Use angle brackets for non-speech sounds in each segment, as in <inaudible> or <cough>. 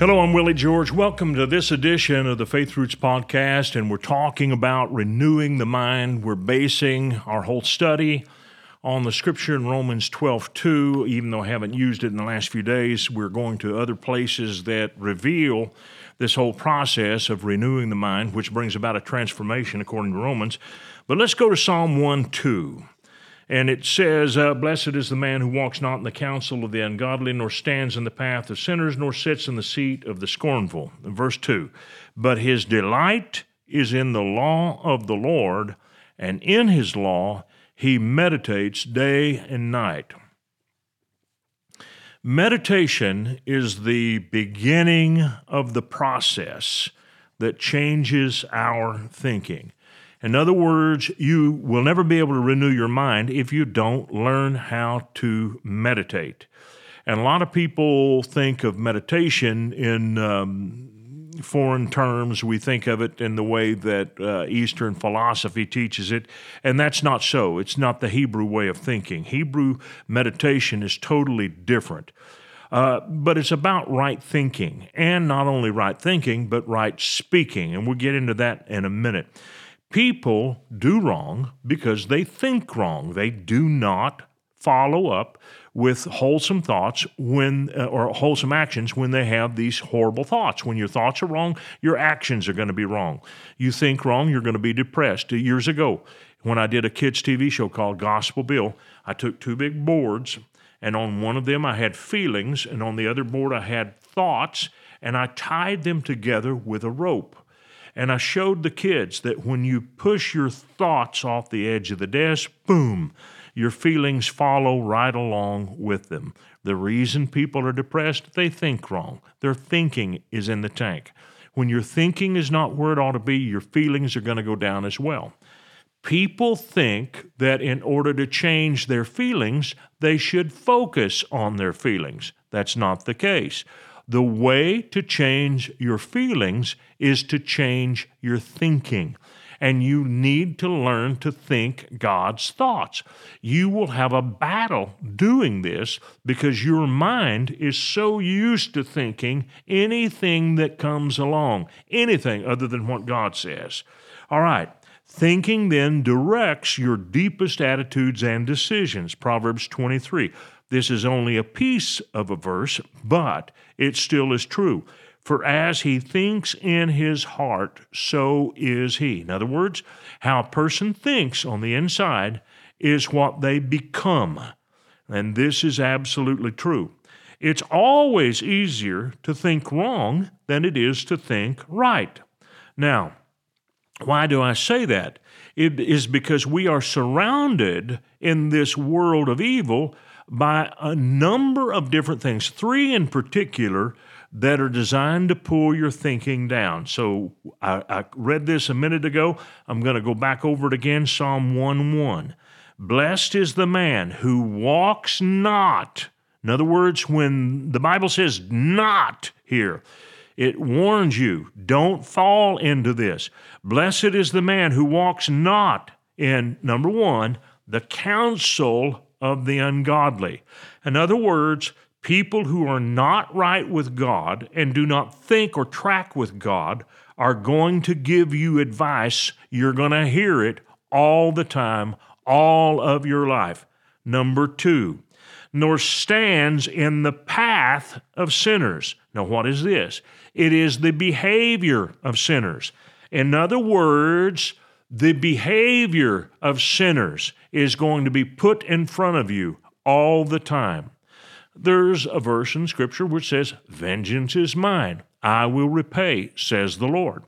Hello, I'm Willie George. Welcome to this edition of the Faith Roots podcast, and we're talking about renewing the mind. We're basing our whole study on the scripture in Romans 12 2. Even though I haven't used it in the last few days, we're going to other places that reveal this whole process of renewing the mind, which brings about a transformation according to Romans. But let's go to Psalm 1 2. And it says, uh, Blessed is the man who walks not in the counsel of the ungodly, nor stands in the path of sinners, nor sits in the seat of the scornful. Verse 2 But his delight is in the law of the Lord, and in his law he meditates day and night. Meditation is the beginning of the process that changes our thinking. In other words, you will never be able to renew your mind if you don't learn how to meditate. And a lot of people think of meditation in um, foreign terms. We think of it in the way that uh, Eastern philosophy teaches it, and that's not so. It's not the Hebrew way of thinking. Hebrew meditation is totally different. Uh, but it's about right thinking, and not only right thinking, but right speaking. And we'll get into that in a minute. People do wrong because they think wrong. They do not follow up with wholesome thoughts when uh, or wholesome actions when they have these horrible thoughts. When your thoughts are wrong, your actions are going to be wrong. You think wrong, you're going to be depressed. Years ago, when I did a kids TV show called Gospel Bill, I took two big boards and on one of them I had feelings and on the other board I had thoughts and I tied them together with a rope. And I showed the kids that when you push your thoughts off the edge of the desk, boom, your feelings follow right along with them. The reason people are depressed, they think wrong. Their thinking is in the tank. When your thinking is not where it ought to be, your feelings are going to go down as well. People think that in order to change their feelings, they should focus on their feelings. That's not the case. The way to change your feelings is to change your thinking. And you need to learn to think God's thoughts. You will have a battle doing this because your mind is so used to thinking anything that comes along, anything other than what God says. All right. Thinking then directs your deepest attitudes and decisions. Proverbs 23. This is only a piece of a verse, but it still is true. For as he thinks in his heart, so is he. In other words, how a person thinks on the inside is what they become. And this is absolutely true. It's always easier to think wrong than it is to think right. Now, why do I say that? It is because we are surrounded in this world of evil by a number of different things, three in particular that are designed to pull your thinking down. So I, I read this a minute ago. I'm going to go back over it again Psalm 1 1. Blessed is the man who walks not. In other words, when the Bible says not here, it warns you don't fall into this. Blessed is the man who walks not in, number one, the counsel of the ungodly. In other words, people who are not right with God and do not think or track with God are going to give you advice. You're going to hear it all the time, all of your life. Number two, nor stands in the path of sinners. Now, what is this? It is the behavior of sinners. In other words, the behavior of sinners is going to be put in front of you all the time. There's a verse in Scripture which says, Vengeance is mine, I will repay, says the Lord.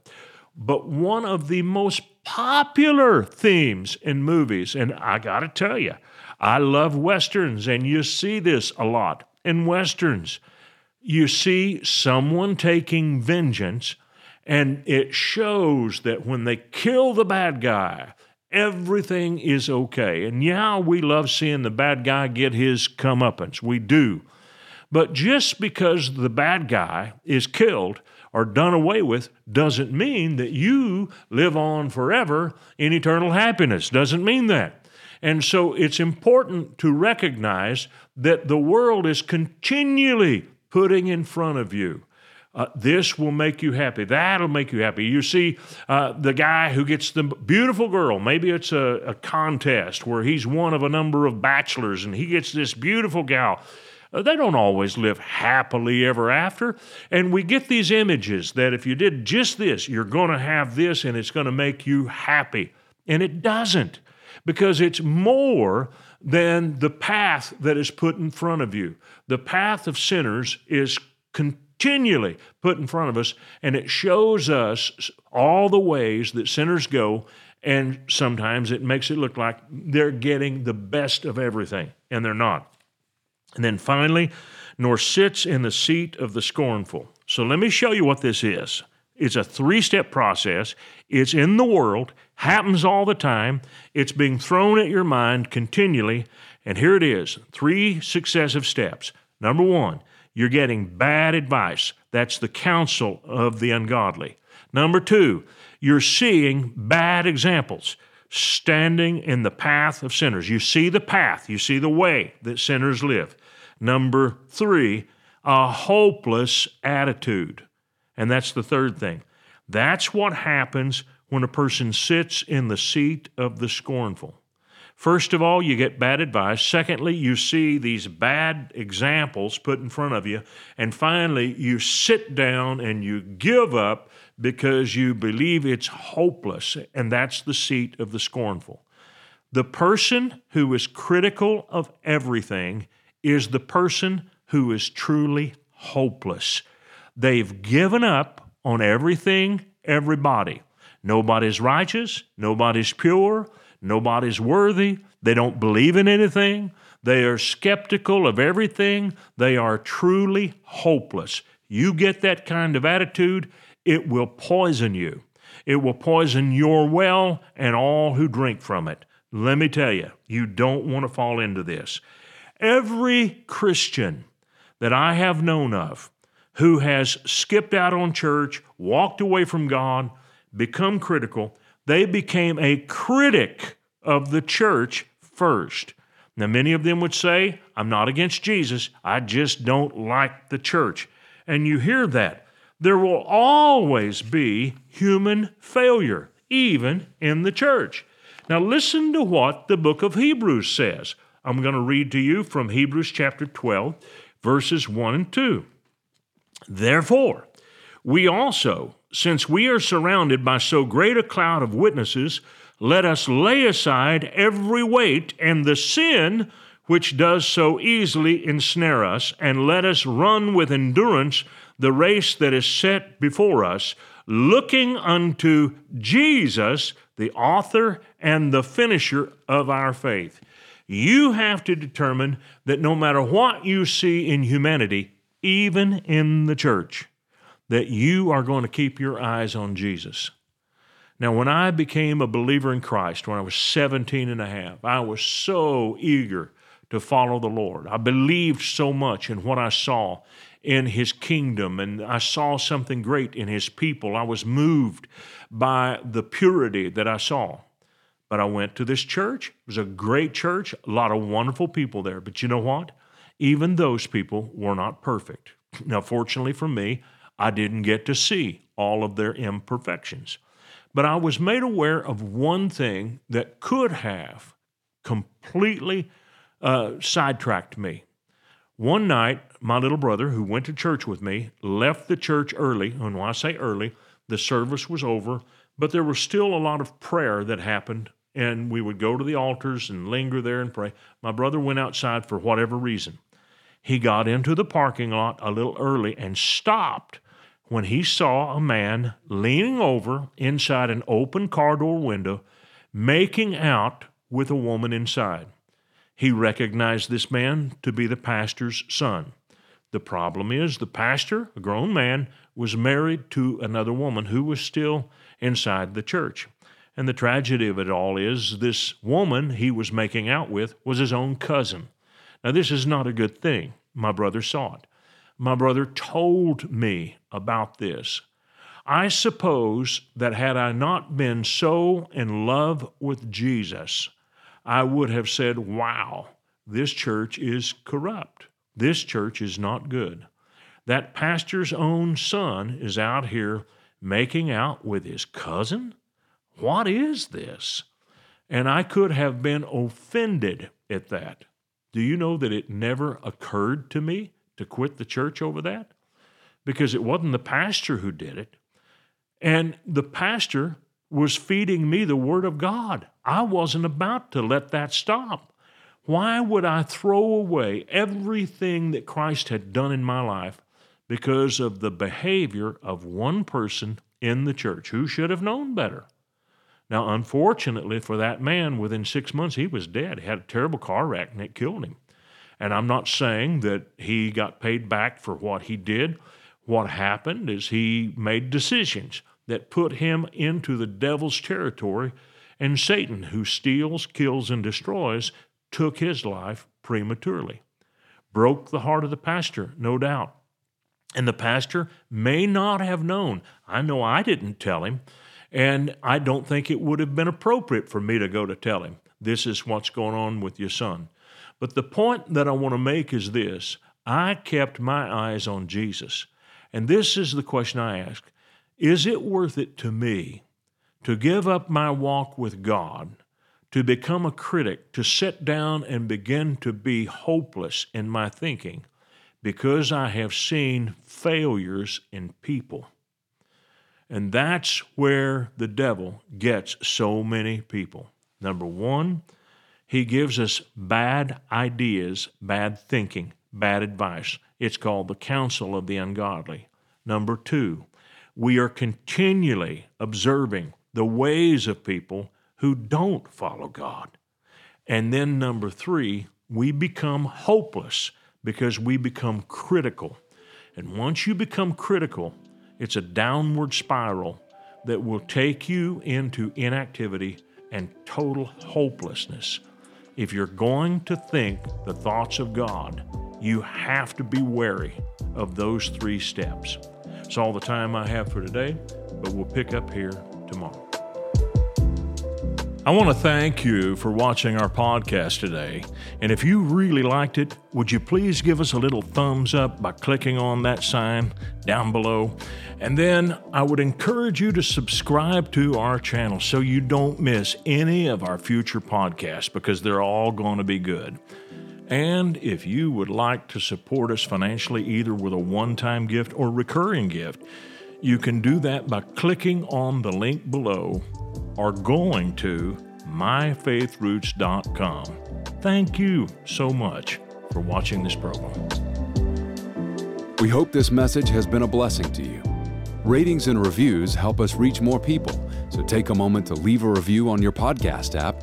But one of the most popular themes in movies, and I gotta tell you, I love Westerns, and you see this a lot in Westerns. You see someone taking vengeance and it shows that when they kill the bad guy Everything is okay. And yeah, we love seeing the bad guy get his comeuppance. We do. But just because the bad guy is killed or done away with doesn't mean that you live on forever in eternal happiness. Doesn't mean that. And so it's important to recognize that the world is continually putting in front of you uh, this will make you happy. That'll make you happy. You see uh, the guy who gets the beautiful girl. Maybe it's a, a, contest where he's one of a number of bachelors and he gets this beautiful gal. Uh, they don't always live happily ever after. And we get these images that if you did just this, you're going to have this and it's going to make you happy. And it doesn't because it's more than the path that is put in front of you. The path of sinners is continually put in front of us, and it shows us all the ways that sinners go, and sometimes it makes it look like they're getting the best of everything, and they're not. And then finally, nor sits in the seat of the scornful. So let me show you what this is. It's a three step process. It's in the world, happens all the time. It's being thrown at your mind continually. And here it is three successive steps. Number one, you're getting bad advice. That's the counsel of the ungodly. Number two, you're seeing bad examples standing in the path of sinners. You see the path, you see the way that sinners live. Number three, a hopeless attitude. And that's the third thing. That's what happens when a person sits in the seat of the scornful. First of all, you get bad advice. Secondly, you see these bad examples put in front of you. And finally, you sit down and you give up because you believe it's hopeless. And that's the seat of the scornful. The person who is critical of everything is the person who is truly hopeless. They've given up on everything, everybody. Nobody's righteous, nobody's pure, Nobody's worthy. They don't believe in anything. They are skeptical of everything. They are truly hopeless. You get that kind of attitude, it will poison you. It will poison your well and all who drink from it. Let me tell you, you don't want to fall into this. Every Christian that I have known of who has skipped out on church, walked away from God, become critical, they became a critic of the church first. Now, many of them would say, I'm not against Jesus, I just don't like the church. And you hear that. There will always be human failure, even in the church. Now, listen to what the book of Hebrews says. I'm going to read to you from Hebrews chapter 12, verses 1 and 2. Therefore, we also, since we are surrounded by so great a cloud of witnesses, let us lay aside every weight and the sin which does so easily ensnare us, and let us run with endurance the race that is set before us, looking unto Jesus, the author and the finisher of our faith. You have to determine that no matter what you see in humanity, even in the church, that you are going to keep your eyes on Jesus. Now, when I became a believer in Christ, when I was 17 and a half, I was so eager to follow the Lord. I believed so much in what I saw in His kingdom, and I saw something great in His people. I was moved by the purity that I saw. But I went to this church. It was a great church, a lot of wonderful people there. But you know what? Even those people were not perfect. <laughs> Now, fortunately for me, I didn't get to see all of their imperfections. But I was made aware of one thing that could have completely uh, sidetracked me. One night, my little brother, who went to church with me, left the church early. And when I say early, the service was over, but there was still a lot of prayer that happened, and we would go to the altars and linger there and pray. My brother went outside for whatever reason. He got into the parking lot a little early and stopped when he saw a man leaning over inside an open car door window, making out with a woman inside. He recognized this man to be the pastor's son. The problem is the pastor, a grown man, was married to another woman who was still inside the church. And the tragedy of it all is this woman he was making out with was his own cousin. Now, this is not a good thing. My brother saw it. My brother told me about this. I suppose that had I not been so in love with Jesus, I would have said, Wow, this church is corrupt. This church is not good. That pastor's own son is out here making out with his cousin? What is this? And I could have been offended at that. Do you know that it never occurred to me to quit the church over that? Because it wasn't the pastor who did it. And the pastor was feeding me the Word of God. I wasn't about to let that stop. Why would I throw away everything that Christ had done in my life because of the behavior of one person in the church who should have known better? Now, unfortunately for that man, within six months, he was dead. He had a terrible car wreck and it killed him. And I'm not saying that he got paid back for what he did. What happened is he made decisions that put him into the devil's territory, and Satan, who steals, kills, and destroys, took his life prematurely. Broke the heart of the pastor, no doubt. And the pastor may not have known. I know I didn't tell him, and I don't think it would have been appropriate for me to go to tell him, this is what's going on with your son. But the point that I want to make is this I kept my eyes on Jesus. And this is the question I ask Is it worth it to me to give up my walk with God, to become a critic, to sit down and begin to be hopeless in my thinking because I have seen failures in people? And that's where the devil gets so many people. Number one, he gives us bad ideas, bad thinking, bad advice. It's called the counsel of the ungodly. Number two, we are continually observing the ways of people who don't follow God. And then number three, we become hopeless because we become critical. And once you become critical, it's a downward spiral that will take you into inactivity and total hopelessness. If you're going to think the thoughts of God, you have to be wary of those three steps. It's all the time I have for today, but we'll pick up here tomorrow. I want to thank you for watching our podcast today. And if you really liked it, would you please give us a little thumbs up by clicking on that sign down below? And then I would encourage you to subscribe to our channel so you don't miss any of our future podcasts because they're all going to be good. And if you would like to support us financially, either with a one time gift or recurring gift, you can do that by clicking on the link below or going to myfaithroots.com. Thank you so much for watching this program. We hope this message has been a blessing to you. Ratings and reviews help us reach more people, so take a moment to leave a review on your podcast app